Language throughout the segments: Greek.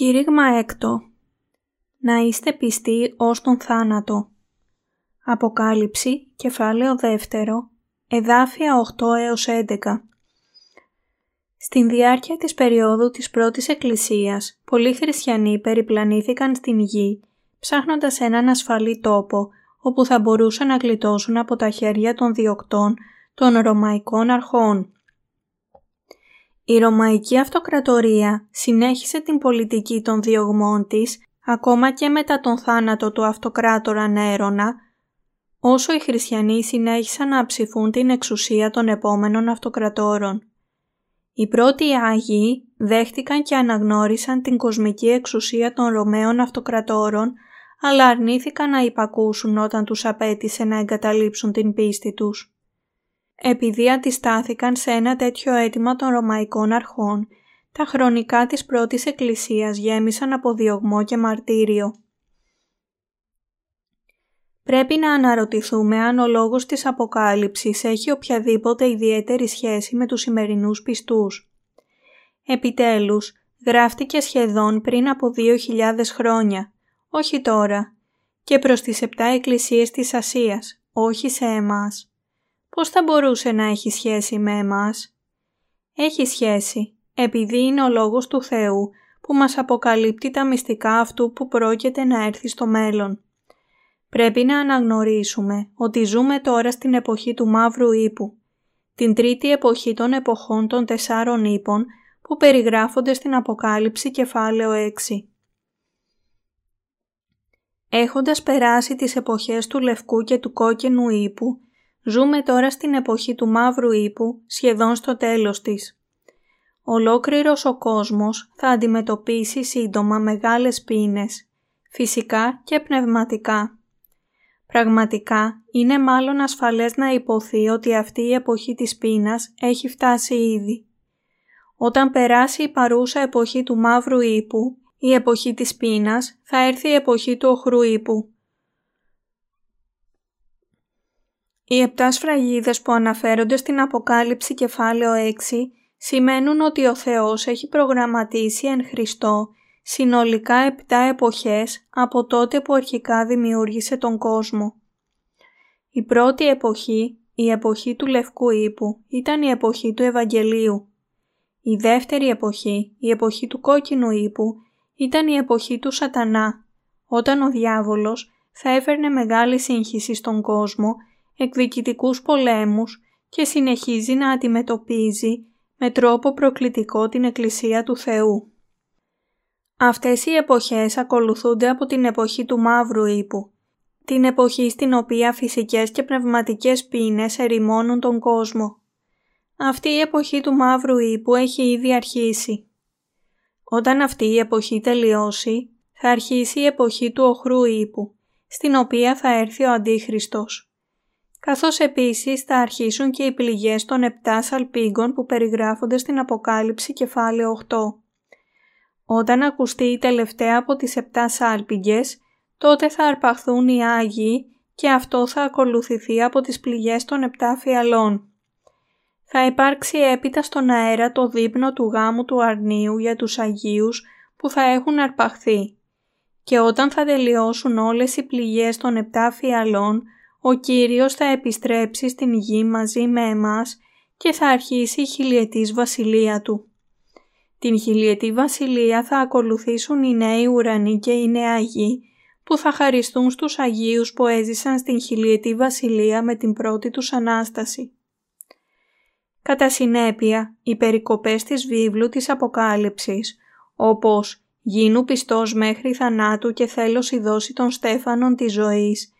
Κήρυγμα έκτο Να είστε πιστοί ως τον θάνατο. Αποκάλυψη, κεφάλαιο δεύτερο, εδάφια 8 έως 11. Στην διάρκεια της περίοδου της πρώτης εκκλησίας, πολλοί χριστιανοί περιπλανήθηκαν στην γη, ψάχνοντας έναν ασφαλή τόπο, όπου θα μπορούσαν να γλιτώσουν από τα χέρια των διοκτών των Ρωμαϊκών αρχών. Η Ρωμαϊκή Αυτοκρατορία συνέχισε την πολιτική των διωγμών της ακόμα και μετά τον θάνατο του αυτοκράτορα Νέρονα, όσο οι χριστιανοί συνέχισαν να ψηφούν την εξουσία των επόμενων αυτοκρατόρων. Οι πρώτοι Άγιοι δέχτηκαν και αναγνώρισαν την κοσμική εξουσία των Ρωμαίων αυτοκρατόρων, αλλά αρνήθηκαν να υπακούσουν όταν τους απέτησε να εγκαταλείψουν την πίστη τους. Επειδή αντιστάθηκαν σε ένα τέτοιο αίτημα των Ρωμαϊκών αρχών, τα χρονικά της πρώτης εκκλησίας γέμισαν από διωγμό και μαρτύριο. Πρέπει να αναρωτηθούμε αν ο λόγος της Αποκάλυψης έχει οποιαδήποτε ιδιαίτερη σχέση με τους σημερινούς πιστούς. Επιτέλους, γράφτηκε σχεδόν πριν από 2.000 χρόνια, όχι τώρα, και προς τις επτά εκκλησίες της Ασίας, όχι σε εμάς πώς θα μπορούσε να έχει σχέση με εμάς; Έχει σχέση, επειδή είναι ο Λόγος του Θεού που μας αποκαλύπτει τα μυστικά αυτού που πρόκειται να έρθει στο μέλλον. Πρέπει να αναγνωρίσουμε ότι ζούμε τώρα στην εποχή του Μαύρου Ήπου, την τρίτη εποχή των εποχών των τεσσάρων ύπων που περιγράφονται στην Αποκάλυψη κεφάλαιο 6. Έχοντας περάσει τις εποχές του Λευκού και του Κόκκινου Ήπου, Ζούμε τώρα στην εποχή του μαύρου ύπου, σχεδόν στο τέλος της. Ολόκληρος ο κόσμος θα αντιμετωπίσει σύντομα μεγάλες πίνες, φυσικά και πνευματικά. Πραγματικά είναι μάλλον ασφαλές να υποθεί ότι αυτή η εποχή της πείνας έχει φτάσει ήδη. Όταν περάσει η παρούσα εποχή του μαύρου ύπου, η εποχή της πείνας, θα έρθει η εποχή του οχρού ύπου, Οι επτά σφραγίδες που αναφέρονται στην Αποκάλυψη κεφάλαιο 6 σημαίνουν ότι ο Θεός έχει προγραμματίσει εν Χριστώ συνολικά επτά εποχές από τότε που αρχικά δημιούργησε τον κόσμο. Η πρώτη εποχή, η εποχή του Λευκού Ήπου, ήταν η εποχή του Ευαγγελίου. Η δεύτερη εποχή, η εποχή του Κόκκινου Ήπου, ήταν η εποχή του Σατανά, όταν ο διάβολος θα έφερνε μεγάλη σύγχυση στον κόσμο εκδικητικούς πολέμους και συνεχίζει να αντιμετωπίζει με τρόπο προκλητικό την Εκκλησία του Θεού. Αυτές οι εποχές ακολουθούνται από την εποχή του Μαύρου Ήπου, την εποχή στην οποία φυσικές και πνευματικές πίνες ερημώνουν τον κόσμο. Αυτή η εποχή του Μαύρου Ήπου έχει ήδη αρχίσει. Όταν αυτή η εποχή τελειώσει, θα αρχίσει η εποχή του Οχρού Ήπου, στην οποία θα έρθει ο Αντίχριστος καθώς επίσης θα αρχίσουν και οι πληγές των επτά σαλπίγκων που περιγράφονται στην Αποκάλυψη κεφάλαιο 8. Όταν ακουστεί η τελευταία από τις επτά σάλπιγγες, τότε θα αρπαχθούν οι Άγιοι και αυτό θα ακολουθηθεί από τις πληγές των επτά φιαλών. Θα υπάρξει έπειτα στον αέρα το δείπνο του γάμου του αρνίου για τους Αγίους που θα έχουν αρπαχθεί. Και όταν θα τελειώσουν όλες οι πληγές των επτά φιαλών, ο Κύριος θα επιστρέψει στην γη μαζί με εμάς και θα αρχίσει η χιλιετής βασιλεία Του. Την χιλιετή βασιλεία θα ακολουθήσουν οι νέοι ουρανοί και οι νέα γη που θα χαριστούν στους Αγίους που έζησαν στην χιλιετή βασιλεία με την πρώτη τους Ανάσταση. Κατά συνέπεια, οι περικοπές της βίβλου της Αποκάλυψης, όπως «Γίνου πιστός μέχρι θανάτου και θέλω δώσει των Στέφανων της ζωής»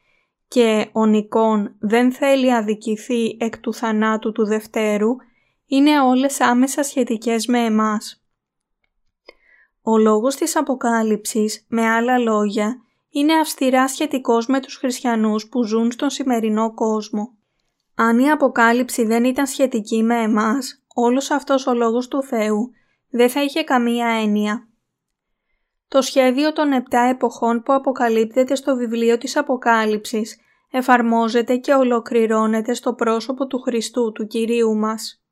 και ο Νικόν δεν θέλει αδικηθεί εκ του θανάτου του Δευτέρου, είναι όλες άμεσα σχετικές με εμάς. Ο λόγος της Αποκάλυψης, με άλλα λόγια, είναι αυστηρά σχετικός με τους χριστιανούς που ζουν στον σημερινό κόσμο. Αν η Αποκάλυψη δεν ήταν σχετική με εμάς, όλος αυτός ο λόγος του Θεού δεν θα είχε καμία έννοια. Το σχέδιο των επτά εποχών που αποκαλύπτεται στο βιβλίο της Αποκάλυψης εφαρμόζεται και ολοκληρώνεται στο πρόσωπο του Χριστού, του Κυρίου μας.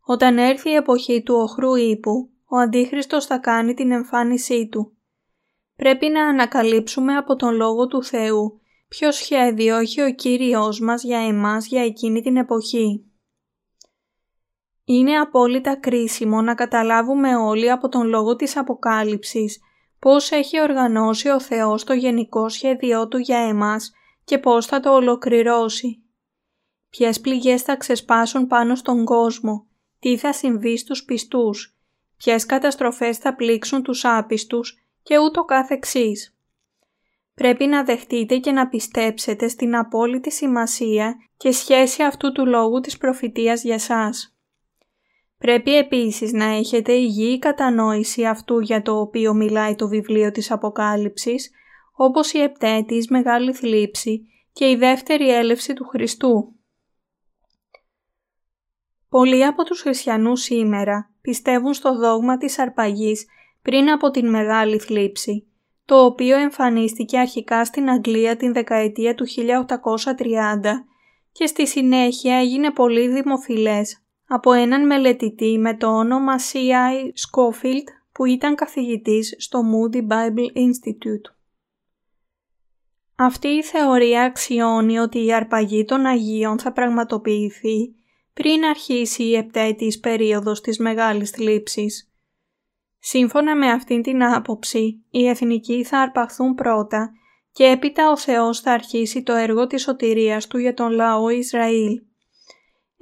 Όταν έρθει η εποχή του οχρού ύπου, ο Αντίχριστος θα κάνει την εμφάνισή του. Πρέπει να ανακαλύψουμε από τον Λόγο του Θεού ποιο σχέδιο έχει ο Κύριος μας για εμάς για εκείνη την εποχή. Είναι απόλυτα κρίσιμο να καταλάβουμε όλοι από τον λόγο της Αποκάλυψης πώς έχει οργανώσει ο Θεός το γενικό σχέδιό Του για εμάς και πώς θα το ολοκληρώσει. Ποιες πληγές θα ξεσπάσουν πάνω στον κόσμο, τι θα συμβεί στους πιστούς, ποιες καταστροφές θα πλήξουν τους άπιστους και ούτω κάθε εξής. Πρέπει να δεχτείτε και να πιστέψετε στην απόλυτη σημασία και σχέση αυτού του λόγου της προφητείας για σας. Πρέπει επίσης να έχετε υγιή κατανόηση αυτού για το οποίο μιλάει το βιβλίο της Αποκάλυψης, όπως η επτέτης μεγάλη θλίψη και η δεύτερη έλευση του Χριστού. Πολλοί από τους χριστιανούς σήμερα πιστεύουν στο δόγμα της αρπαγής πριν από την μεγάλη θλίψη, το οποίο εμφανίστηκε αρχικά στην Αγγλία την δεκαετία του 1830 και στη συνέχεια έγινε πολύ δημοφιλές από έναν μελετητή με το όνομα C.I. Schofield που ήταν καθηγητής στο Moody Bible Institute. Αυτή η θεωρία αξιώνει ότι η αρπαγή των Αγίων θα πραγματοποιηθεί πριν αρχίσει η επταετής περίοδος της Μεγάλης Θλίψης. Σύμφωνα με αυτήν την άποψη, οι εθνικοί θα αρπαχθούν πρώτα και έπειτα ο Θεός θα αρχίσει το έργο της σωτηρίας Του για τον λαό Ισραήλ.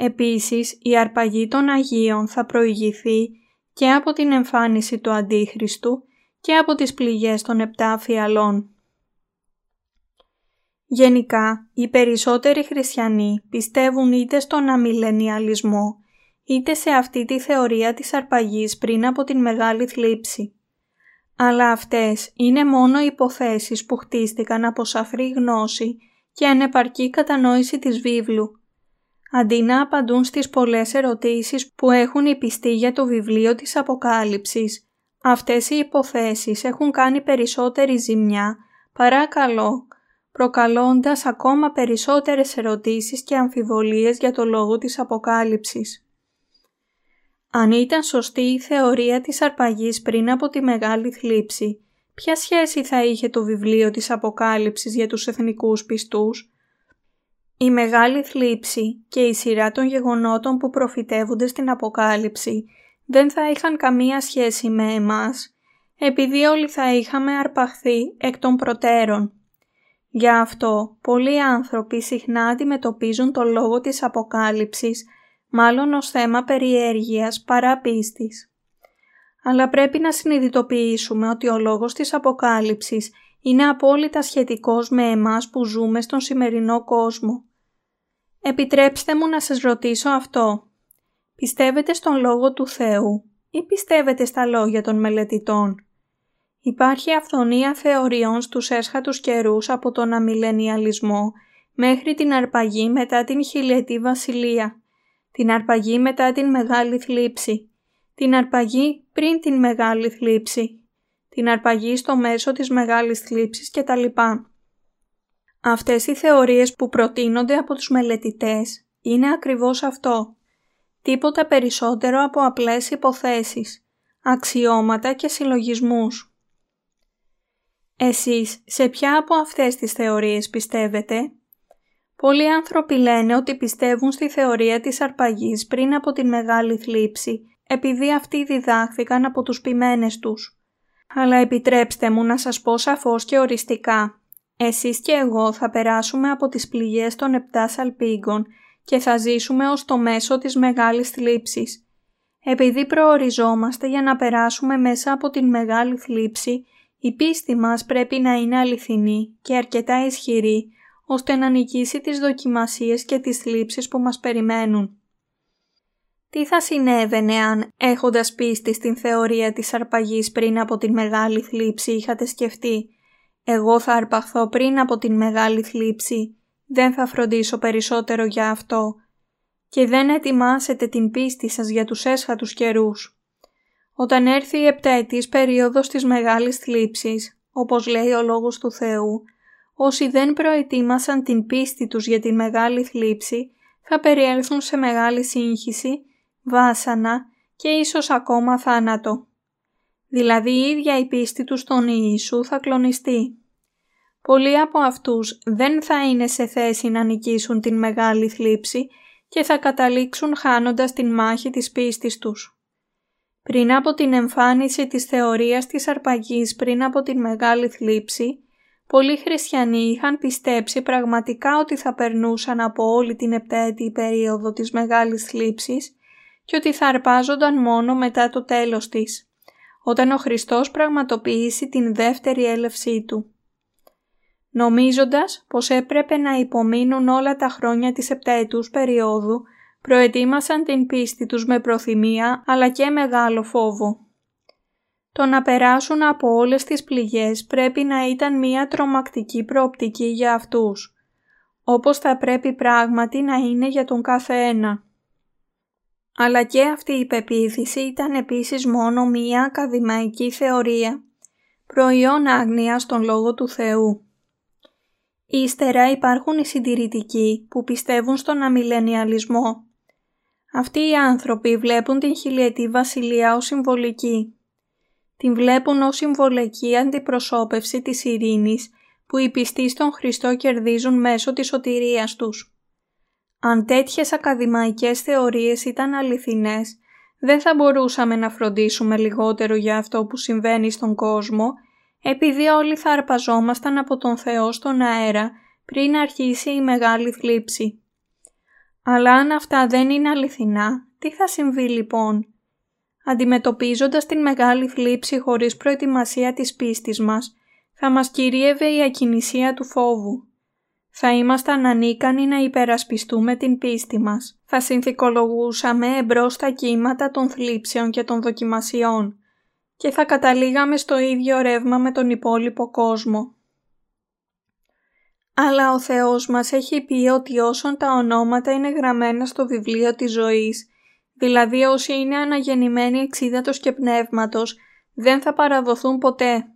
Επίσης, η αρπαγή των Αγίων θα προηγηθεί και από την εμφάνιση του Αντίχριστου και από τις πληγές των επτά φιαλών. Γενικά, οι περισσότεροι χριστιανοί πιστεύουν είτε στον αμιλενιαλισμό, είτε σε αυτή τη θεωρία της αρπαγής πριν από την μεγάλη θλίψη. Αλλά αυτές είναι μόνο υποθέσεις που χτίστηκαν από σαφρή γνώση και ανεπαρκή κατανόηση της βίβλου αντί να απαντούν στις πολλές ερωτήσεις που έχουν οι πιστοί για το βιβλίο της Αποκάλυψης. Αυτές οι υποθέσεις έχουν κάνει περισσότερη ζημιά παρά καλό, προκαλώντας ακόμα περισσότερες ερωτήσεις και αμφιβολίες για το λόγο της Αποκάλυψης. Αν ήταν σωστή η θεωρία της αρπαγής πριν από τη Μεγάλη Θλίψη, ποια σχέση θα είχε το βιβλίο της Αποκάλυψης για τους εθνικούς πιστούς, η μεγάλη θλίψη και η σειρά των γεγονότων που προφητεύονται στην Αποκάλυψη δεν θα είχαν καμία σχέση με εμάς, επειδή όλοι θα είχαμε αρπαχθεί εκ των προτέρων. Γι' αυτό, πολλοί άνθρωποι συχνά αντιμετωπίζουν το λόγο της Αποκάλυψης, μάλλον ως θέμα περιέργειας παρά πίστης. Αλλά πρέπει να συνειδητοποιήσουμε ότι ο λόγος της Αποκάλυψης είναι απόλυτα σχετικός με εμάς που ζούμε στον σημερινό κόσμο. Επιτρέψτε μου να σας ρωτήσω αυτό. Πιστεύετε στον Λόγο του Θεού ή πιστεύετε στα λόγια των μελετητών; Υπάρχει αυθονία θεωριών στους έσχατους καιρούς από τον αμιλενιαλισμό μέχρι την αρπαγή μετά την χιλιετή βασιλεία, την αρπαγή μετά την μεγάλη θλίψη, την αρπαγή πριν την μεγάλη θλίψη, την αρπαγή στο μέσο της μεγάλης θλίψης κτλ. Αυτές οι θεωρίες που προτείνονται από τους μελετητές είναι ακριβώς αυτό. Τίποτα περισσότερο από απλές υποθέσεις, αξιώματα και συλλογισμούς. Εσείς σε ποια από αυτές τις θεωρίες πιστεύετε; Πολλοί άνθρωποι λένε ότι πιστεύουν στη θεωρία της αρπαγής πριν από την μεγάλη θλίψη, επειδή αυτοί διδάχθηκαν από τους ποιμένες τους. Αλλά επιτρέψτε μου να σας πω σαφώς και οριστικά εσείς και εγώ θα περάσουμε από τις πληγές των επτά σαλπίγκων και θα ζήσουμε ως το μέσο της μεγάλης θλίψης. Επειδή προοριζόμαστε για να περάσουμε μέσα από την μεγάλη θλίψη, η πίστη μας πρέπει να είναι αληθινή και αρκετά ισχυρή, ώστε να νικήσει τις δοκιμασίες και τις θλίψεις που μας περιμένουν. Τι θα συνέβαινε αν, έχοντας πίστη στην θεωρία της αρπαγής πριν από την μεγάλη θλίψη, είχατε σκεφτεί; Εγώ θα αρπαχθώ πριν από την μεγάλη θλίψη, δεν θα φροντίσω περισσότερο για αυτό και δεν ετοιμάσετε την πίστη σας για τους έσχατους καιρούς. Όταν έρθει η επταετής περίοδος της μεγάλης θλίψης, όπως λέει ο Λόγος του Θεού, όσοι δεν προετοίμασαν την πίστη τους για την μεγάλη θλίψη, θα περιέλθουν σε μεγάλη σύγχυση, βάσανα και ίσως ακόμα θάνατο. Δηλαδή η ίδια η πίστη του στον Ιησού θα κλονιστεί. Πολλοί από αυτούς δεν θα είναι σε θέση να νικήσουν την μεγάλη θλίψη και θα καταλήξουν χάνοντας την μάχη της πίστης τους. Πριν από την εμφάνιση της θεωρίας της αρπαγής πριν από την μεγάλη θλίψη, πολλοί χριστιανοί είχαν πιστέψει πραγματικά ότι θα περνούσαν από όλη την επταετή περίοδο της μεγάλης θλίψης και ότι θα αρπάζονταν μόνο μετά το τέλος της, όταν ο Χριστός πραγματοποιήσει την δεύτερη έλευσή Του. Νομίζοντας πως έπρεπε να υπομείνουν όλα τα χρόνια της επταετούς περίοδου, προετοίμασαν την πίστη τους με προθυμία αλλά και μεγάλο φόβο. Το να περάσουν από όλες τις πληγές πρέπει να ήταν μια τρομακτική προοπτική για αυτούς, όπως θα πρέπει πράγματι να είναι για τον κάθε ένα. Αλλά και αυτή η πεποίθηση ήταν επίσης μόνο μία ακαδημαϊκή θεωρία, προϊόν άγνοιας στον Λόγο του Θεού. Ύστερα υπάρχουν οι συντηρητικοί που πιστεύουν στον αμιλενιαλισμό. Αυτοί οι άνθρωποι βλέπουν την χιλιετή βασιλεία ως συμβολική. Την βλέπουν ως συμβολική αντιπροσώπευση της ειρήνης που οι πιστοί στον Χριστό κερδίζουν μέσω της σωτηρίας τους. Αν τέτοιες ακαδημαϊκές θεωρίες ήταν αληθινές, δεν θα μπορούσαμε να φροντίσουμε λιγότερο για αυτό που συμβαίνει στον κόσμο, επειδή όλοι θα αρπαζόμασταν από τον Θεό στον αέρα πριν αρχίσει η μεγάλη θλίψη. Αλλά αν αυτά δεν είναι αληθινά, τι θα συμβεί λοιπόν; Αντιμετωπίζοντας την μεγάλη θλίψη χωρίς προετοιμασία της πίστης μας, θα μας κυρίευε η ακινησία του φόβου θα ήμασταν ανίκανοι να υπερασπιστούμε την πίστη μας. Θα συνθηκολογούσαμε εμπρός τα κύματα των θλίψεων και των δοκιμασιών και θα καταλήγαμε στο ίδιο ρεύμα με τον υπόλοιπο κόσμο. Αλλά ο Θεός μας έχει πει ότι όσον τα ονόματα είναι γραμμένα στο βιβλίο της ζωής, δηλαδή όσοι είναι αναγεννημένοι εξίδατος και πνεύματος, δεν θα παραδοθούν ποτέ.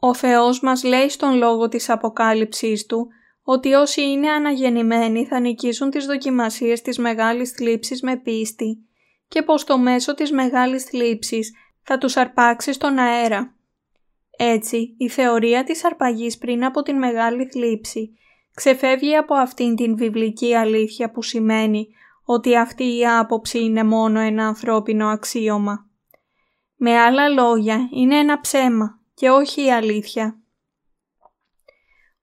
Ο Θεός μας λέει στον λόγο της Αποκάλυψής Του ότι όσοι είναι αναγεννημένοι θα νικήσουν τις δοκιμασίες της μεγάλης θλίψης με πίστη και πως το μέσο της μεγάλης θλίψης θα τους αρπάξει στον αέρα. Έτσι, η θεωρία της αρπαγής πριν από την μεγάλη θλίψη ξεφεύγει από αυτήν την βιβλική αλήθεια που σημαίνει ότι αυτή η άποψη είναι μόνο ένα ανθρώπινο αξίωμα. Με άλλα λόγια, είναι ένα ψέμα και όχι η αλήθεια.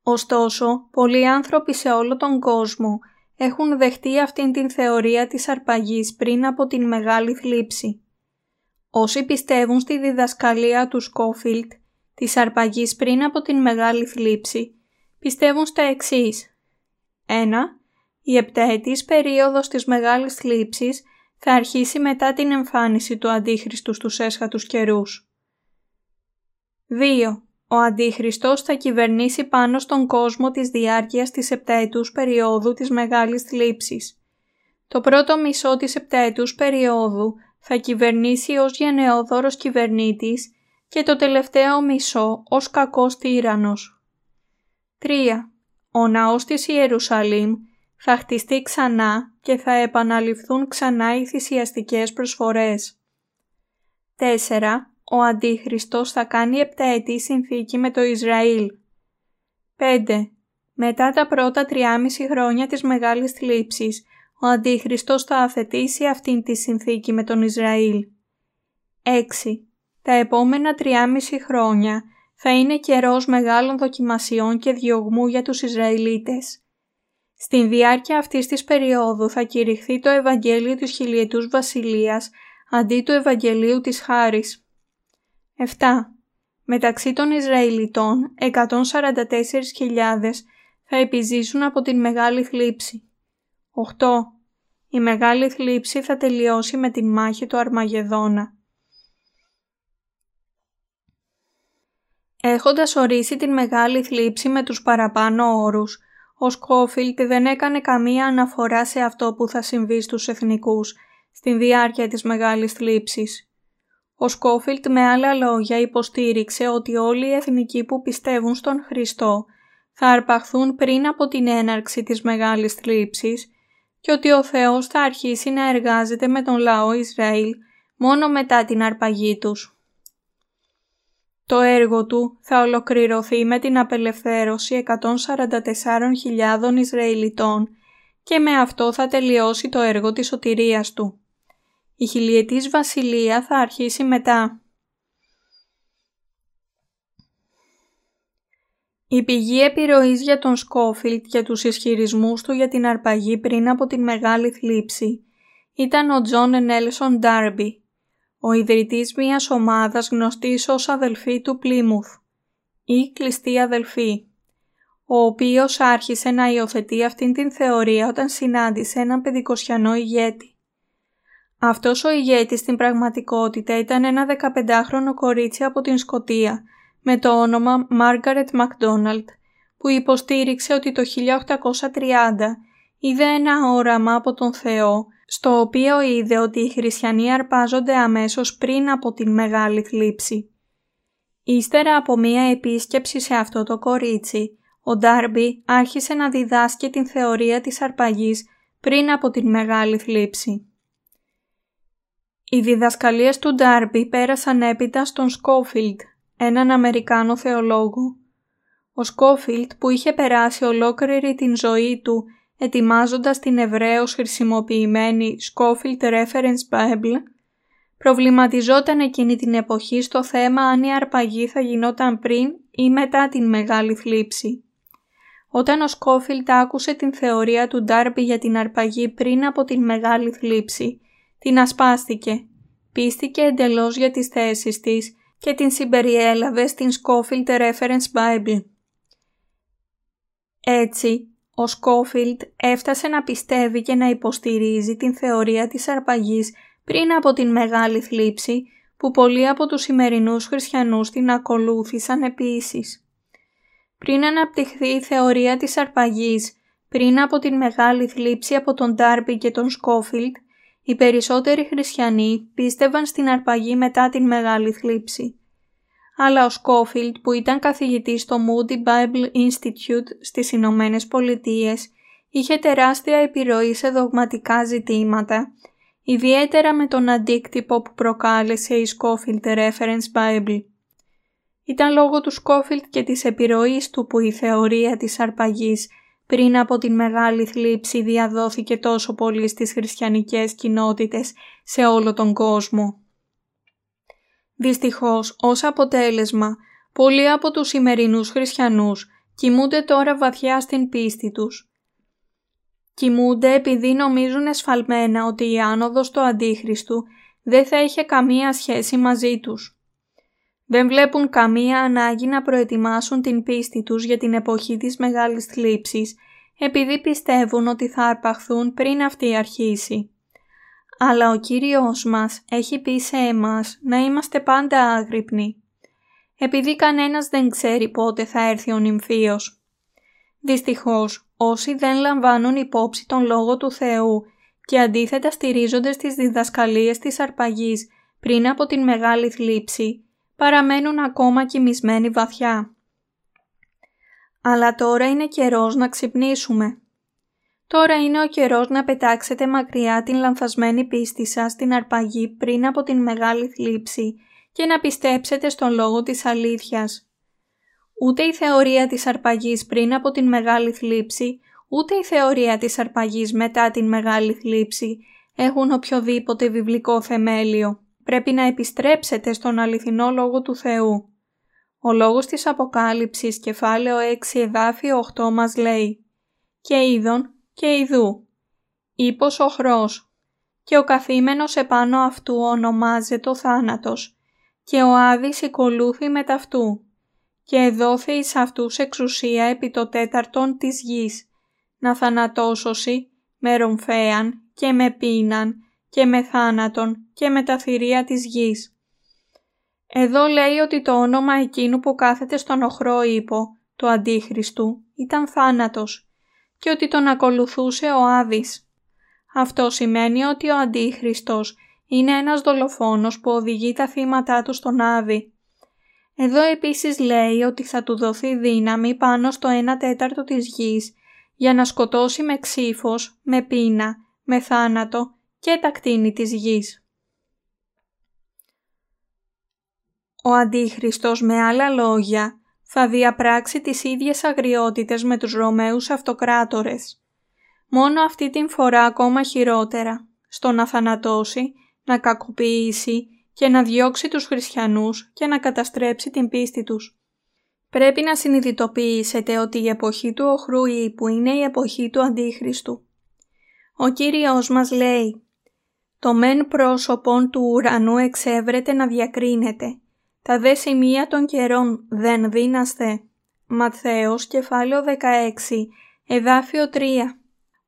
Ωστόσο, πολλοί άνθρωποι σε όλο τον κόσμο έχουν δεχτεί αυτήν την θεωρία της αρπαγής πριν από την μεγάλη θλίψη. Όσοι πιστεύουν στη διδασκαλία του Σκόφιλτ της αρπαγής πριν από την μεγάλη θλίψη, πιστεύουν στα εξής. 1. Η επταετής περίοδος της μεγάλης θλίψης θα αρχίσει μετά την εμφάνιση του Αντίχριστου στους έσχατους καιρούς. 2. Ο Αντίχριστος θα κυβερνήσει πάνω στον κόσμο της διάρκειας της επταετούς περίοδου της Μεγάλης Θλίψης. Το πρώτο μισό της επταετούς περίοδου θα κυβερνήσει ως γενναιόδωρος κυβερνήτης και το τελευταίο μισό ως κακός τύρανος. 3. Ο ναός της Ιερουσαλήμ θα χτιστεί ξανά και θα επαναληφθούν ξανά οι θυσιαστικές προσφορές. 4 ο Αντίχριστος θα κάνει επταετή συνθήκη με το Ισραήλ. 5. Μετά τα πρώτα 3,5 χρόνια της Μεγάλης Θλίψης, ο Αντίχριστος θα αθετήσει αυτήν τη συνθήκη με τον Ισραήλ. 6. Τα επόμενα 3,5 χρόνια θα είναι καιρός μεγάλων δοκιμασιών και διωγμού για τους Ισραηλίτες. Στην διάρκεια αυτής της περίοδου θα κηρυχθεί το Ευαγγέλιο της Χιλιετούς Βασιλείας αντί του Ευαγγελίου της Χάρης. 7. Μεταξύ των Ισραηλιτών 144.000 θα επιζήσουν από την Μεγάλη Θλίψη. 8. Η Μεγάλη Θλίψη θα τελειώσει με την μάχη του Αρμαγεδόνα. Έχοντας ορίσει την Μεγάλη Θλίψη με τους παραπάνω όρους, ο Σκόφιλτ δεν έκανε καμία αναφορά σε αυτό που θα συμβεί στους εθνικούς στην διάρκεια της Μεγάλης Θλίψης. Ο Σκόφιλτ με άλλα λόγια υποστήριξε ότι όλοι οι εθνικοί που πιστεύουν στον Χριστό θα αρπαχθούν πριν από την έναρξη της Μεγάλης Θλίψης και ότι ο Θεός θα αρχίσει να εργάζεται με τον λαό Ισραήλ μόνο μετά την αρπαγή τους. Το έργο του θα ολοκληρωθεί με την απελευθέρωση 144.000 Ισραηλιτών και με αυτό θα τελειώσει το έργο της σωτηρίας του. Η χιλιετής βασιλεία θα αρχίσει μετά. Η πηγή επιρροής για τον Σκόφιλντ και τους ισχυρισμούς του για την αρπαγή πριν από την μεγάλη θλίψη ήταν ο Τζον Νέλσον Ντάρμπι, ο ιδρυτής μιας ομάδας γνωστής ως αδελφοί του Πλίμουθ ή κλειστοί αδελφοί, ο οποίος άρχισε να υιοθετεί αυτήν την θεωρία όταν συνάντησε έναν πεντηκοστιανό ηγέτη. Αυτός ο ηγέτης στην πραγματικότητα ήταν ένα 15χρονο κορίτσι από την Σκοτία με το όνομα Μάργαρετ Μακδόναλτ που υποστήριξε ότι το 1830 είδε ένα όραμα από τον Θεό στο οποίο είδε ότι οι χριστιανοί αρπάζονται αμέσως πριν από την μεγάλη θλίψη. Ύστερα από μία επίσκεψη σε αυτό το κορίτσι, ο Ντάρμπι άρχισε να διδάσκει την θεωρία της αρπαγής πριν από την μεγάλη θλίψη. Οι διδασκαλίες του Ντάρμπι πέρασαν έπειτα στον Σκόφιλντ, έναν Αμερικάνο θεολόγο. Ο Σκόφιλτ που είχε περάσει ολόκληρη την ζωή του ετοιμάζοντας την ευρέως χρησιμοποιημένη Schofield Reference Bible, προβληματιζόταν εκείνη την εποχή στο θέμα αν η αρπαγή θα γινόταν πριν ή μετά την μεγάλη θλίψη. Όταν ο Σκόφιλτ άκουσε την θεωρία του Ντάρμπι για την αρπαγή πριν από την μεγάλη θλίψη, την ασπάστηκε, πίστηκε εντελώς για τις θέσεις της και την συμπεριέλαβε στην Schofield Reference Bible. Έτσι, ο Σκόφιλτ έφτασε να πιστεύει και να υποστηρίζει την θεωρία της αρπαγής πριν από την μεγάλη θλίψη που πολλοί από τους σημερινούς χριστιανούς την ακολούθησαν επίσης. Πριν αναπτυχθεί η θεωρία της αρπαγής πριν από την μεγάλη θλίψη από τον Ντάρμπι και τον Σκόφιλτ, οι περισσότεροι χριστιανοί πίστευαν στην αρπαγή μετά την μεγάλη θλίψη αλλά ο Σκόφιλτ που ήταν καθηγητής στο Moody Bible Institute στις Ηνωμένες Πολιτείες είχε τεράστια επιρροή σε δογματικά ζητήματα, ιδιαίτερα με τον αντίκτυπο που προκάλεσε η Schofield Reference Bible. Ήταν λόγω του Σκόφιλτ και της επιρροής του που η θεωρία της αρπαγής πριν από την μεγάλη θλίψη διαδόθηκε τόσο πολύ στις χριστιανικές κοινότητες σε όλο τον κόσμο. Δυστυχώς, ως αποτέλεσμα, πολλοί από τους σημερινούς χριστιανούς κοιμούνται τώρα βαθιά στην πίστη τους. Κοιμούνται επειδή νομίζουν εσφαλμένα ότι η άνοδος του Αντίχριστου δεν θα είχε καμία σχέση μαζί τους. Δεν βλέπουν καμία ανάγκη να προετοιμάσουν την πίστη τους για την εποχή της μεγάλης θλίψης, επειδή πιστεύουν ότι θα αρπαχθούν πριν αυτή αρχίσει αλλά ο Κύριος μας έχει πει σε εμάς να είμαστε πάντα άγρυπνοι, επειδή κανένας δεν ξέρει πότε θα έρθει ο νυμφίος. Δυστυχώς, όσοι δεν λαμβάνουν υπόψη τον Λόγο του Θεού και αντίθετα στηρίζονται στις διδασκαλίες της αρπαγής πριν από την μεγάλη θλίψη, παραμένουν ακόμα κοιμισμένοι βαθιά. Αλλά τώρα είναι καιρός να ξυπνήσουμε. Τώρα είναι ο καιρός να πετάξετε μακριά την λανθασμένη πίστη σας στην αρπαγή πριν από την μεγάλη θλίψη και να πιστέψετε στον λόγο της αλήθειας. Ούτε η θεωρία της αρπαγής πριν από την μεγάλη θλίψη, ούτε η θεωρία της αρπαγής μετά την μεγάλη θλίψη έχουν οποιοδήποτε βιβλικό θεμέλιο. Πρέπει να επιστρέψετε στον αληθινό λόγο του Θεού. Ο λόγος της Αποκάλυψης κεφάλαιο 6 εδάφιο 8 μας λέει «Και είδον και ιδού, ύπος οχρός, και ο καθήμενος επάνω αυτού ονομάζεται ο θάνατος, και ο Άδης οικολούθη με ταυτού, και εδόθη εις αυτούς εξουσία επί το τέταρτον της γης, να θανατώσωση με ρομφέαν και με πίναν και με θάνατον και με τα θηρία της γης. Εδώ λέει ότι το όνομα εκείνου που κάθεται στον οχρό ύπο, το Αντίχριστου, ήταν θάνατος και ότι τον ακολουθούσε ο Άδης. Αυτό σημαίνει ότι ο Αντίχριστος είναι ένας δολοφόνος που οδηγεί τα θύματα του στον Άδη. Εδώ επίσης λέει ότι θα του δοθεί δύναμη πάνω στο 1 τέταρτο της γης για να σκοτώσει με ξύφος, με πείνα, με θάνατο και τα κτίνη της γης. Ο Αντίχριστος με άλλα λόγια θα διαπράξει τις ίδιες αγριότητες με τους Ρωμαίους αυτοκράτορες. Μόνο αυτή την φορά ακόμα χειρότερα, στο να θανατώσει, να κακοποιήσει και να διώξει τους χριστιανούς και να καταστρέψει την πίστη τους. Πρέπει να συνειδητοποιήσετε ότι η εποχή του οχρού ύπου είναι η εποχή του Αντίχριστου. Ο Κύριος μας λέει «Το μεν πρόσωπον του ουρανού εξέβρεται να διακρίνεται, τα δε σημεία των καιρών δεν δίναστε». Ματθαίος κεφάλαιο 16, εδάφιο 3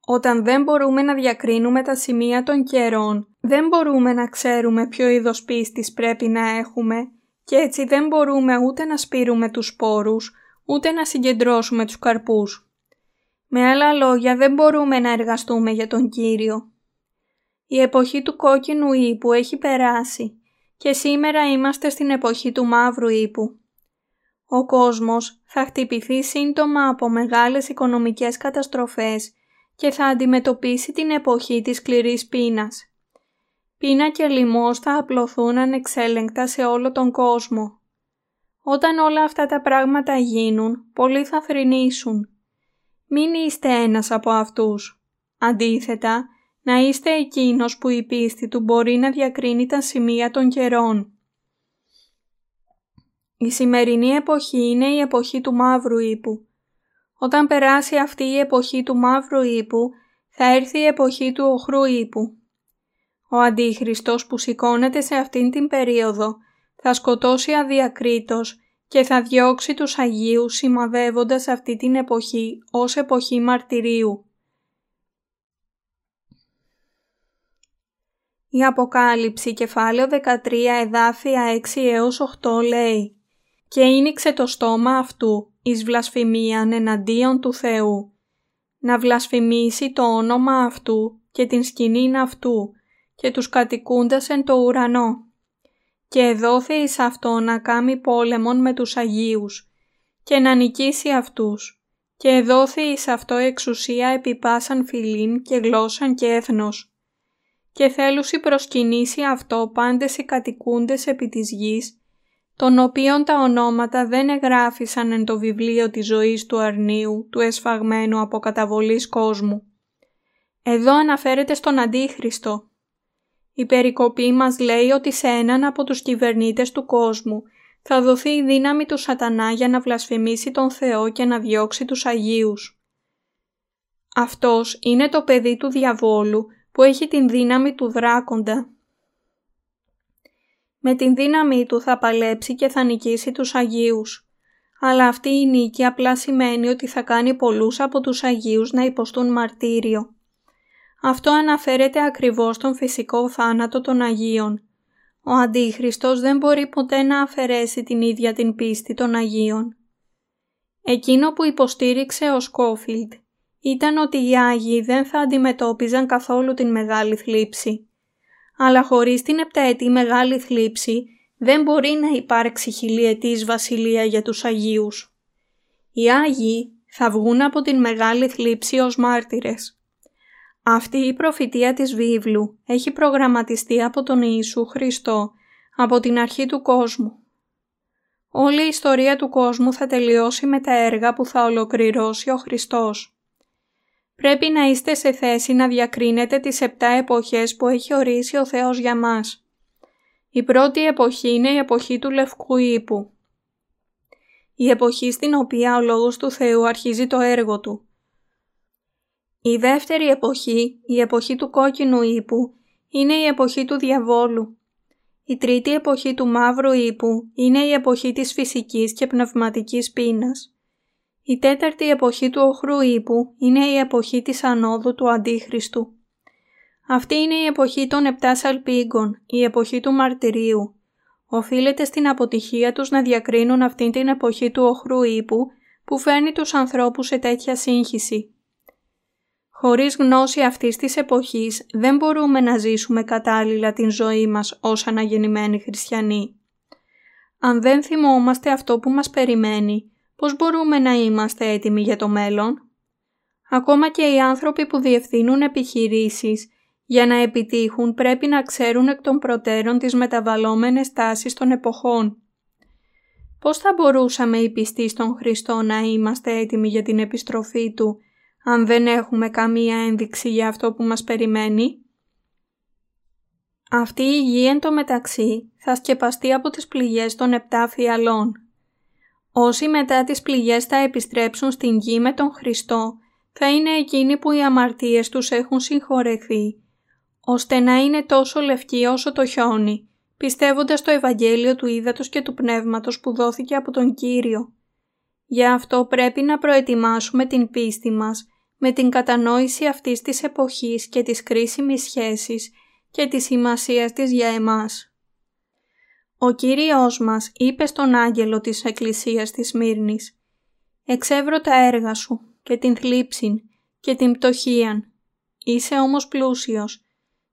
Όταν δεν μπορούμε να διακρίνουμε τα σημεία των καιρών, δεν μπορούμε να ξέρουμε ποιο είδος πίστης πρέπει να έχουμε και έτσι δεν μπορούμε ούτε να σπείρουμε τους σπόρους, ούτε να συγκεντρώσουμε τους καρπούς. Με άλλα λόγια δεν μπορούμε να εργαστούμε για τον Κύριο. Η εποχή του κόκκινου ύπου έχει περάσει και σήμερα είμαστε στην εποχή του μαύρου ύπου. Ο κόσμος θα χτυπηθεί σύντομα από μεγάλες οικονομικές καταστροφές και θα αντιμετωπίσει την εποχή της σκληρής πείνας. Πείνα και λοιμός θα απλωθούν ανεξέλεγκτα σε όλο τον κόσμο. Όταν όλα αυτά τα πράγματα γίνουν, πολλοί θα θρηνήσουν. Μην είστε ένας από αυτούς. Αντίθετα, να είστε εκείνος που η πίστη του μπορεί να διακρίνει τα σημεία των καιρών. Η σημερινή εποχή είναι η εποχή του μαύρου ύπου. Όταν περάσει αυτή η εποχή του μαύρου ύπου, θα έρθει η εποχή του οχρού ύπου. Ο Αντίχριστος που σηκώνεται σε αυτήν την περίοδο θα σκοτώσει αδιακρίτως και θα διώξει τους Αγίους σημαδεύοντας αυτή την εποχή ως εποχή μαρτυρίου. Η Αποκάλυψη κεφάλαιο 13 εδάφια 6 έως 8 λέει «Και ίνιξε το στόμα αυτού εις βλασφημίαν εναντίον του Θεού, να βλασφημίσει το όνομα αυτού και την σκηνήν αυτού και τους κατοικούντας εν το ουρανό. Και εδόθη εις αυτό να κάνει πόλεμον με τους Αγίους και να νικήσει αυτούς και εδόθη εις αυτό εξουσία επί πάσαν φυλήν και γλώσσαν και έθνος. Και θέλουσι προσκυνήσει αυτό πάντες οι κατοικούντες επί της γης, των οποίων τα ονόματα δεν εγγράφησαν εν το βιβλίο της ζωής του αρνίου, του εσφαγμένου από καταβολής κόσμου. Εδώ αναφέρεται στον Αντίχριστο, η περικοπή μας λέει ότι σε έναν από τους κυβερνήτες του κόσμου θα δοθεί η δύναμη του σατανά για να βλασφημίσει τον Θεό και να διώξει τους Αγίους. Αυτός είναι το παιδί του διαβόλου που έχει την δύναμη του δράκοντα. Με την δύναμη του θα παλέψει και θα νικήσει τους Αγίους. Αλλά αυτή η νίκη απλά σημαίνει ότι θα κάνει πολλούς από τους Αγίους να υποστούν μαρτύριο. Αυτό αναφέρεται ακριβώς στον φυσικό θάνατο των Αγίων. Ο Αντίχριστος δεν μπορεί ποτέ να αφαιρέσει την ίδια την πίστη των Αγίων. Εκείνο που υποστήριξε ο Σκόφιλτ ήταν ότι οι Άγιοι δεν θα αντιμετώπιζαν καθόλου την μεγάλη θλίψη. Αλλά χωρίς την επταετή μεγάλη θλίψη δεν μπορεί να υπάρξει χιλιετής βασιλεία για τους Αγίους. Οι Άγιοι θα βγουν από την μεγάλη θλίψη ως μάρτυρες. Αυτή η προφητεία της βίβλου έχει προγραμματιστεί από τον Ιησού Χριστό από την αρχή του κόσμου. Όλη η ιστορία του κόσμου θα τελειώσει με τα έργα που θα ολοκληρώσει ο Χριστός. Πρέπει να είστε σε θέση να διακρίνετε τις επτά εποχές που έχει ορίσει ο Θεός για μας. Η πρώτη εποχή είναι η εποχή του Λευκού Ήπου. Η εποχή στην οποία ο Λόγος του Θεού αρχίζει το έργο Του. Η δεύτερη εποχή, η εποχή του κόκκινου ύπου, είναι η εποχή του διαβόλου. Η τρίτη εποχή του μαύρου ύπου είναι η εποχή της φυσικής και πνευματικής πείνας. Η τέταρτη εποχή του οχρού ύπου είναι η εποχή της ανόδου του Αντίχριστου. Αυτή είναι η εποχή των επτά σαλπίγκων, η εποχή του μαρτυρίου. Οφείλεται στην αποτυχία τους να διακρίνουν αυτήν την εποχή του οχρού ύπου που φέρνει τους ανθρώπους σε τέτοια σύγχυση. Χωρίς γνώση αυτής της εποχής δεν μπορούμε να ζήσουμε κατάλληλα την ζωή μας ως αναγεννημένοι χριστιανοί. Αν δεν θυμόμαστε αυτό που μας περιμένει, πώς μπορούμε να είμαστε έτοιμοι για το μέλλον; Ακόμα και οι άνθρωποι που διευθύνουν επιχειρήσεις για να επιτύχουν πρέπει να ξέρουν εκ των προτέρων τις μεταβαλλόμενες τάσεις των εποχών. πώς θα μπορούσαμε οι πιστοί στον Χριστό να είμαστε έτοιμοι για την επιστροφή Του, αν δεν έχουμε καμία ένδειξη για αυτό που μας περιμένει; Αυτή η γη εν τω μεταξύ θα σκεπαστεί από τις πληγές των επτά φιαλών. Όσοι μετά τις πληγές θα επιστρέψουν στην γη με τον Χριστό, θα είναι εκείνοι που οι αμαρτίες τους έχουν συγχωρεθεί, ώστε να είναι τόσο λευκοί όσο το χιόνι, πιστεύοντας το Ευαγγέλιο του Ήδατος και του Πνεύματος που δόθηκε από τον Κύριο. Γι' αυτό πρέπει να προετοιμάσουμε την πίστη μας με την κατανόηση αυτής της εποχής και της κρίσιμης σχέσης και της σημασίας της για εμάς. Ο Κύριος μας είπε στον άγγελο της Εκκλησίας της Μύρνης «Εξεύρω τα έργα σου και την θλίψην και την πτωχίαν. Είσαι όμως πλούσιος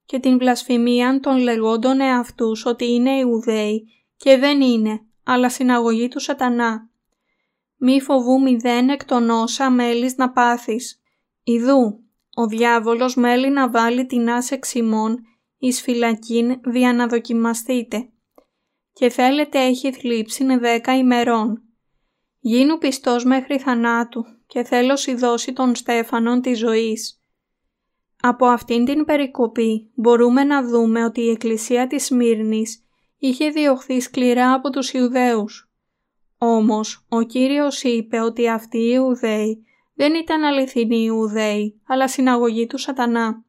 και την βλασφημίαν των λεγόντων εαυτούς ότι είναι Ιουδαίοι και δεν είναι, αλλά συναγωγή του σατανά. Μη φοβού μηδέν εκ των όσα μέλεις να πάθεις. Ιδού, ο διάβολος μέλει να βάλει την άσε ξημών εις φυλακήν δια να δοκιμαστείτε. Και θέλετε έχει θλίψην δέκα ημερών. Γίνου πιστός μέχρι θανάτου και θέλω δώσει των Στέφανων της ζωής. Από αυτήν την περικοπή μπορούμε να δούμε ότι η Εκκλησία της Σμύρνης είχε διωχθεί σκληρά από τους Ιουδαίους. Όμως, ο Κύριος είπε ότι αυτοί οι Ιουδαίοι δεν ήταν αληθινοί Ιουδαίοι, αλλά συναγωγή του σατανά.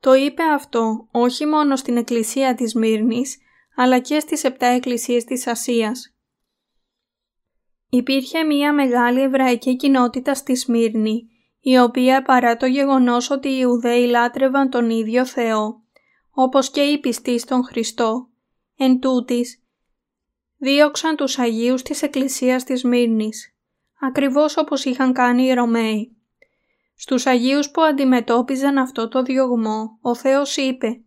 Το είπε αυτό όχι μόνο στην Εκκλησία της Μύρνης, αλλά και στις επτά εκκλησίες της Ασίας. Υπήρχε μία μεγάλη εβραϊκή κοινότητα στη Σμύρνη, η οποία παρά το γεγονός ότι οι Ιουδαίοι λάτρευαν τον ίδιο Θεό, όπως και οι πιστοί στον Χριστό, εν τούτης, δίωξαν τους Αγίους της Εκκλησίας της Μύρνης, ακριβώς όπως είχαν κάνει οι Ρωμαίοι. Στους Αγίους που αντιμετώπιζαν αυτό το διωγμό, ο Θεός είπε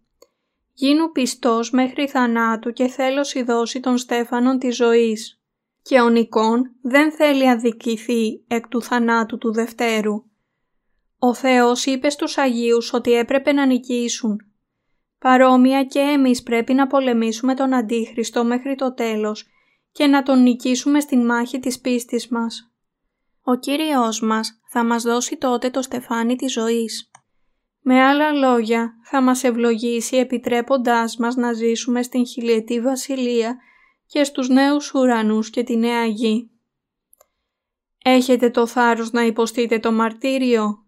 «Γίνου πιστός μέχρι θανάτου και θέλω δώσει τον Στέφανον της ζωής». Και ο Νικόν δεν θέλει αδικηθεί εκ του θανάτου του Δευτέρου. Ο Θεός είπε στους Αγίους ότι έπρεπε να νικήσουν. Παρόμοια και εμείς πρέπει να πολεμήσουμε τον Αντίχριστο μέχρι το τέλος και να τον νικήσουμε στην μάχη της πίστης μας. Ο Κύριος μας θα μας δώσει τότε το στεφάνι της ζωής. Με άλλα λόγια, θα μας ευλογήσει επιτρέποντάς μας να ζήσουμε στην χιλιετή βασιλεία και στους νέους ουρανούς και τη νέα γη. Έχετε το θάρρος να υποστείτε το μαρτύριο.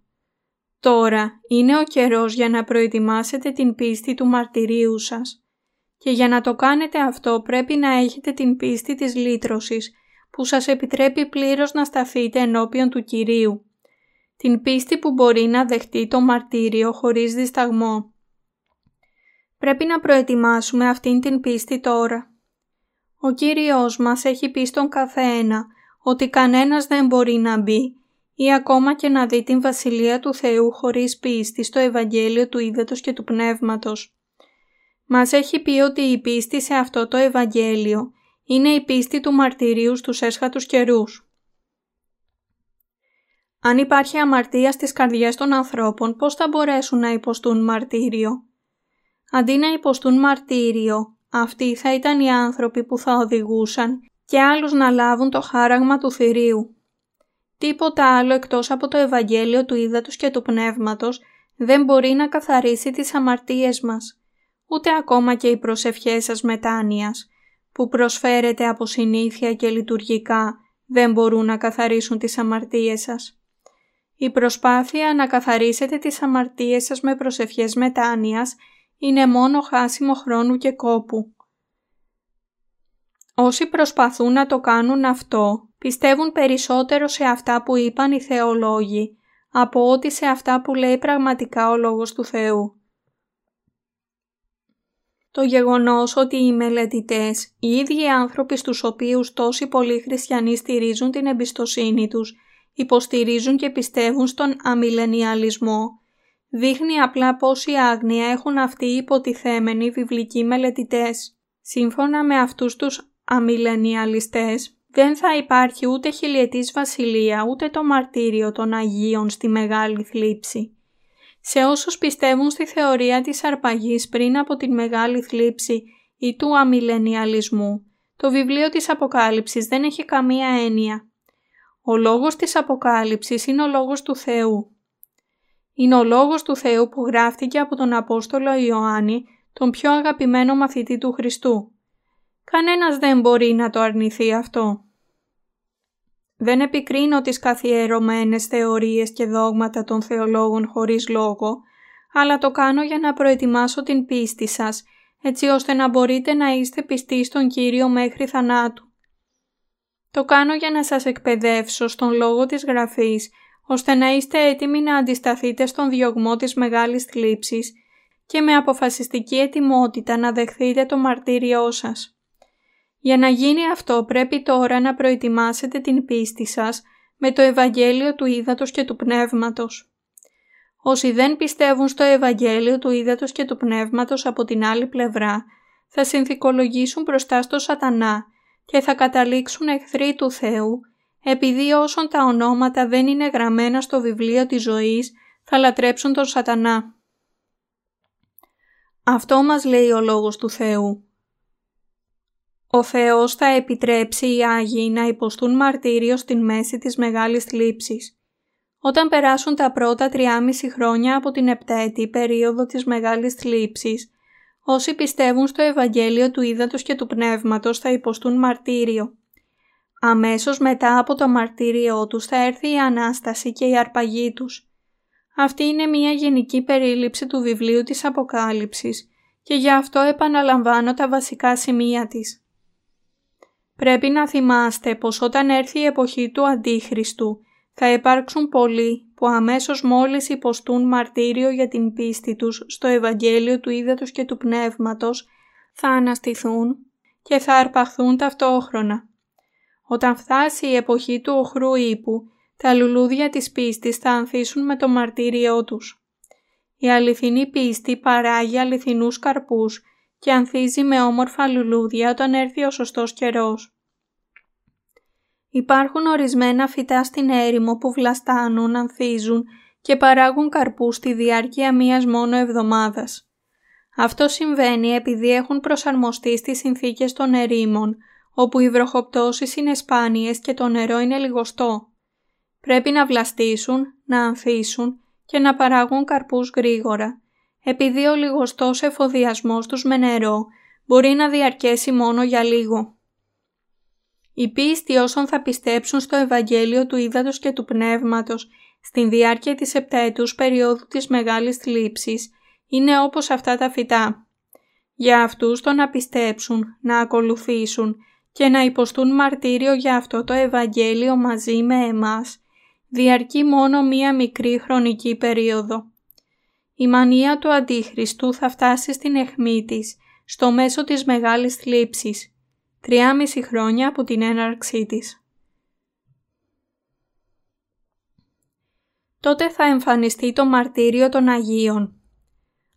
Τώρα είναι ο καιρός για να προετοιμάσετε την πίστη του μαρτυρίου σας. Και για να το κάνετε αυτό πρέπει να έχετε την πίστη της λύτρωσης που σας επιτρέπει πλήρως να σταθείτε ενώπιον του Κυρίου. Την πίστη που μπορεί να δεχτεί το μαρτύριο χωρίς δισταγμό. Πρέπει να προετοιμάσουμε αυτήν την πίστη τώρα. Ο Κύριος μας έχει πει στον καθένα ότι κανένας δεν μπορεί να μπει ή ακόμα και να δει την Βασιλεία του Θεού χωρίς πίστη στο Ευαγγέλιο του Ήδατος και του Πνεύματος. Μας έχει πει ότι η πίστη σε αυτό το Ευαγγέλιο είναι η πίστη του μαρτυρίου στους έσχατους καιρούς. Αν υπάρχει αμαρτία στις καρδιές των ανθρώπων, πώς θα μπορέσουν να υποστούν μαρτύριο; Αντί να υποστούν μαρτύριο, αυτοί θα ήταν οι άνθρωποι που θα οδηγούσαν και άλλους να λάβουν το χάραγμα του θηρίου. Τίποτα άλλο εκτός από το Ευαγγέλιο του Ήδατος και του Πνεύματος δεν μπορεί να καθαρίσει τις αμαρτίες μας, ούτε ακόμα και οι προσευχές σας μετάνοιας, που προσφέρετε από συνήθεια και λειτουργικά δεν μπορούν να καθαρίσουν τις αμαρτίες σας. Η προσπάθεια να καθαρίσετε τις αμαρτίες σας με προσευχές μετάνοιας είναι μόνο χάσιμο χρόνου και κόπου. Όσοι προσπαθούν να το κάνουν αυτό, πιστεύουν περισσότερο σε αυτά που είπαν οι θεολόγοι, από ότι σε αυτά που λέει πραγματικά ο Λόγος του Θεού. Το γεγονός ότι οι μελετητές, οι ίδιοι άνθρωποι στους οποίους τόσοι πολλοί χριστιανοί στηρίζουν την εμπιστοσύνη τους, υποστηρίζουν και πιστεύουν στον αμιλενιαλισμό, δείχνει απλά πόση άγνοια έχουν αυτοί οι υποτιθέμενοι βιβλικοί μελετητές. Σύμφωνα με αυτούς τους αμιλενιαλιστές, δεν θα υπάρχει ούτε χιλιετής βασιλεία ούτε το μαρτύριο των Αγίων στη Μεγάλη Θλίψη. Σε όσους πιστεύουν στη θεωρία της αρπαγής πριν από την Μεγάλη Θλίψη ή του αμιλενιαλισμού, το βιβλίο της Αποκάλυψης δεν έχει καμία έννοια. Ο λόγος της Αποκάλυψης είναι ο λόγος του Θεού. Είναι ο λόγος του Θεού που γράφτηκε από τον Απόστολο Ιωάννη, τον πιο αγαπημένο μαθητή του Χριστού. Κανένας δεν μπορεί να το αρνηθεί αυτό. Δεν επικρίνω τις καθιερωμένες θεωρίες και δόγματα των θεολόγων χωρίς λόγο, αλλά το κάνω για να προετοιμάσω την πίστη σας, έτσι ώστε να μπορείτε να είστε πιστοί στον Κύριο μέχρι θανάτου. Το κάνω για να σας εκπαιδεύσω στον λόγο της Γραφής, ώστε να είστε έτοιμοι να αντισταθείτε στον διωγμό της μεγάλης θλίψης και με αποφασιστική ετοιμότητα να δεχθείτε το μαρτύριό σας. Για να γίνει αυτό πρέπει τώρα να προετοιμάσετε την πίστη σας με το Ευαγγέλιο του Ήδατος και του Πνεύματος. Όσοι δεν πιστεύουν στο Ευαγγέλιο του Ήδατος και του Πνεύματος από την άλλη πλευρά, θα συνθηκολογήσουν μπροστά στο σατανά και θα καταλήξουν εχθροί του Θεού, επειδή όσων τα ονόματα δεν είναι γραμμένα στο βιβλίο της ζωής, θα λατρέψουν τον σατανά. Αυτό μας λέει ο Λόγος του Θεού. Ο Θεός θα επιτρέψει οι Άγιοι να υποστούν μαρτύριο στην μέση της μεγάλης θλίψης. Όταν περάσουν τα πρώτα τριάμιση χρόνια από την επταετή περίοδο της μεγάλης θλίψης, όσοι πιστεύουν στο Ευαγγέλιο του Ήδατος και του Πνεύματος θα υποστούν μαρτύριο. Αμέσως μετά από το μαρτύριό τους θα έρθει η Ανάσταση και η αρπαγή τους. Αυτή είναι μια γενική περίληψη του βιβλίου της Αποκάλυψης και γι' αυτό επαναλαμβάνω τα βασικά σημεία της. Πρέπει να θυμάστε πως όταν έρθει η εποχή του Αντίχριστου θα υπάρξουν πολλοί που αμέσως μόλις υποστούν μαρτύριο για την πίστη τους στο Ευαγγέλιο του Ήδατος και του Πνεύματος θα αναστηθούν και θα αρπαχθούν ταυτόχρονα. Όταν φτάσει η εποχή του οχρού ύπου, τα λουλούδια της πίστης θα ανθίσουν με το μαρτύριό τους. Η αληθινή πίστη παράγει αληθινούς καρπούς και ανθίζει με όμορφα λουλούδια όταν έρθει ο σωστός καιρός. Υπάρχουν ορισμένα φυτά στην έρημο που βλαστάνουν, ανθίζουν και παράγουν καρπούς στη διάρκεια μίας μόνο εβδομάδας. Αυτό συμβαίνει επειδή έχουν προσαρμοστεί στις συνθήκες των ερήμων, όπου οι βροχοπτώσεις είναι σπάνιες και το νερό είναι λιγοστό. Πρέπει να βλαστήσουν, να ανθίσουν και να παράγουν καρπούς γρήγορα, επειδή ο λιγοστός εφοδιασμός τους με νερό μπορεί να διαρκέσει μόνο για λίγο. Η πίστη όσων θα πιστέψουν στο Ευαγγέλιο του Ήδατος και του Πνεύματος στην διάρκεια της επταετούς περίοδου της Μεγάλης Θλίψης είναι όπως αυτά τα φυτά. Για αυτούς το να πιστέψουν, να ακολουθήσουν και να υποστούν μαρτύριο για αυτό το Ευαγγέλιο μαζί με εμάς διαρκεί μόνο μία μικρή χρονική περίοδο. Η μανία του Αντίχριστου θα φτάσει στην αιχμή της, στο μέσο της μεγάλης θλίψης, τριάμιση χρόνια από την έναρξή της. Τότε θα εμφανιστεί το μαρτύριο των Αγίων.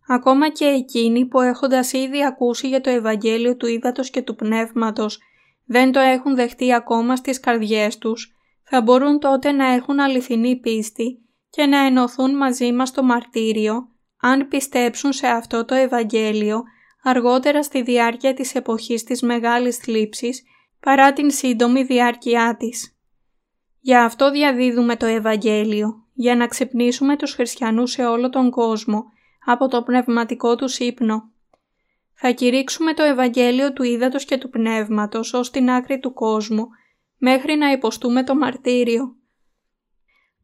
Ακόμα και εκείνοι που έχοντας ήδη ακούσει για το Ευαγγέλιο του Ήδατος και του Πνεύματος δεν το έχουν δεχτεί ακόμα στις καρδιές τους, θα μπορούν τότε να έχουν αληθινή πίστη και να ενωθούν μαζί μας στο μαρτύριο, αν πιστέψουν σε αυτό το Ευαγγέλιο αργότερα στη διάρκεια της εποχής της μεγάλης θλίψης παρά την σύντομη διάρκειά της. Για αυτό διαδίδουμε το Ευαγγέλιο, για να ξυπνήσουμε τους χριστιανούς σε όλο τον κόσμο από το πνευματικό τους ύπνο. Θα κηρύξουμε το Ευαγγέλιο του Ήδατος και του Πνεύματος ως την άκρη του κόσμου, μέχρι να υποστούμε το μαρτύριο.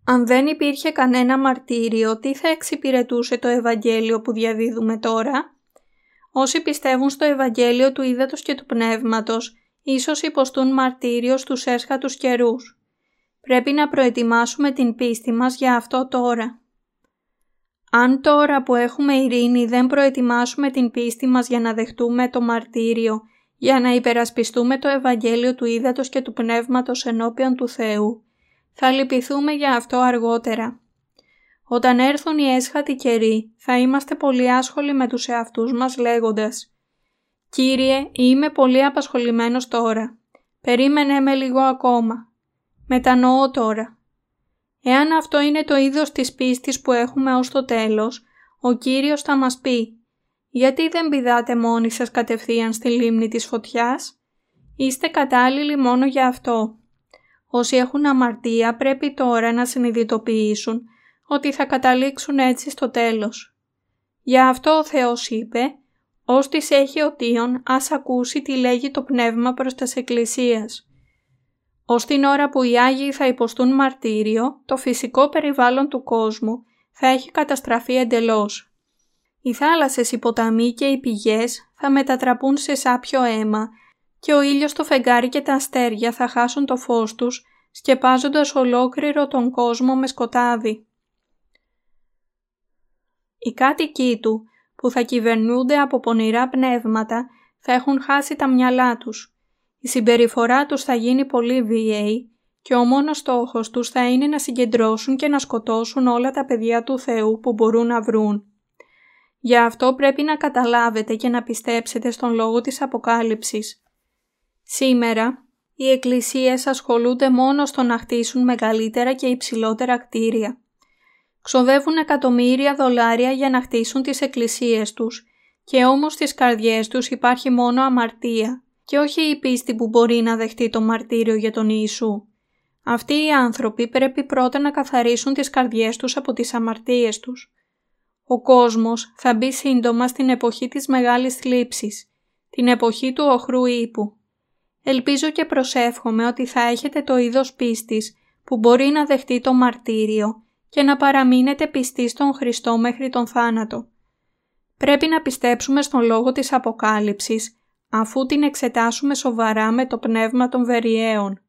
Αν δεν υπήρχε κανένα μαρτύριο, τι θα εξυπηρετούσε το Ευαγγέλιο που διαδίδουμε τώρα; Όσοι πιστεύουν στο Ευαγγέλιο του Ήδατος και του Πνεύματος, ίσως υποστούν μαρτύριο στους έσχατους καιρούς. Πρέπει να προετοιμάσουμε την πίστη μας για αυτό τώρα. Αν τώρα που έχουμε ειρήνη δεν προετοιμάσουμε την πίστη μας για να δεχτούμε το μαρτύριο, για να υπερασπιστούμε το Ευαγγέλιο του Ήδατος και του Πνεύματος ενώπιον του Θεού, θα λυπηθούμε για αυτό αργότερα. Όταν έρθουν οι έσχατοι καιροί, θα είμαστε πολύ άσχολοι με τους εαυτούς μας λέγοντας «Κύριε, είμαι πολύ απασχολημένος τώρα. Περίμενε με λίγο ακόμα. Μετανοώ τώρα». Εάν αυτό είναι το είδος της πίστης που έχουμε ως το τέλος, ο Κύριος θα μας πει «Γιατί δεν πηδάτε μόνοι σας κατευθείαν στη λίμνη της φωτιάς» Είστε κατάλληλοι μόνο για αυτό. Όσοι έχουν αμαρτία πρέπει τώρα να συνειδητοποιήσουν ότι θα καταλήξουν έτσι στο τέλος. Για αυτό ο Θεός είπε «Ως της έχει οτίον ας ακούσει τι λέγει το Πνεύμα προς τας Εκκλησίας». Ως την ώρα που οι Άγιοι θα υποστούν μαρτύριο, το φυσικό περιβάλλον του κόσμου θα έχει καταστραφεί εντελώς. Οι θάλασσες, οι ποταμοί και οι πηγές θα μετατραπούν σε σάπιο αίμα και ο ήλιος, το φεγγάρι και τα αστέρια θα χάσουν το φως τους, σκεπάζοντας ολόκληρο τον κόσμο με σκοτάδι. Οι κάτοικοι του, που θα κυβερνούνται από πονηρά πνεύματα, θα έχουν χάσει τα μυαλά τους. Η συμπεριφορά τους θα γίνει πολύ βίαιη και ο μόνος στόχος τους θα είναι να συγκεντρώσουν και να σκοτώσουν όλα τα παιδιά του Θεού που μπορούν να βρουν. Γι' αυτό πρέπει να καταλάβετε και να πιστέψετε στον λόγο της Αποκάλυψης. Σήμερα, οι εκκλησίες ασχολούνται μόνο στο να χτίσουν μεγαλύτερα και υψηλότερα κτίρια. Ξοδεύουν εκατομμύρια δολάρια για να χτίσουν τις εκκλησίες τους και όμως στις καρδιές τους υπάρχει μόνο αμαρτία και όχι η πίστη που μπορεί να δεχτεί το μαρτύριο για τον Ιησού. Αυτοί οι άνθρωποι πρέπει πρώτα να καθαρίσουν τις καρδιές τους από τις αμαρτίες τους. Ο κόσμος θα μπει σύντομα στην εποχή της μεγάλης θλίψης, την εποχή του οχρού ύπου. Ελπίζω και προσεύχομαι ότι θα έχετε το είδος πίστης που μπορεί να δεχτεί το μαρτύριο και να παραμείνετε πιστοί στον Χριστό μέχρι τον θάνατο. Πρέπει να πιστέψουμε στον λόγο της Αποκάλυψης, αφού την εξετάσουμε σοβαρά με το πνεύμα των βεριαίων.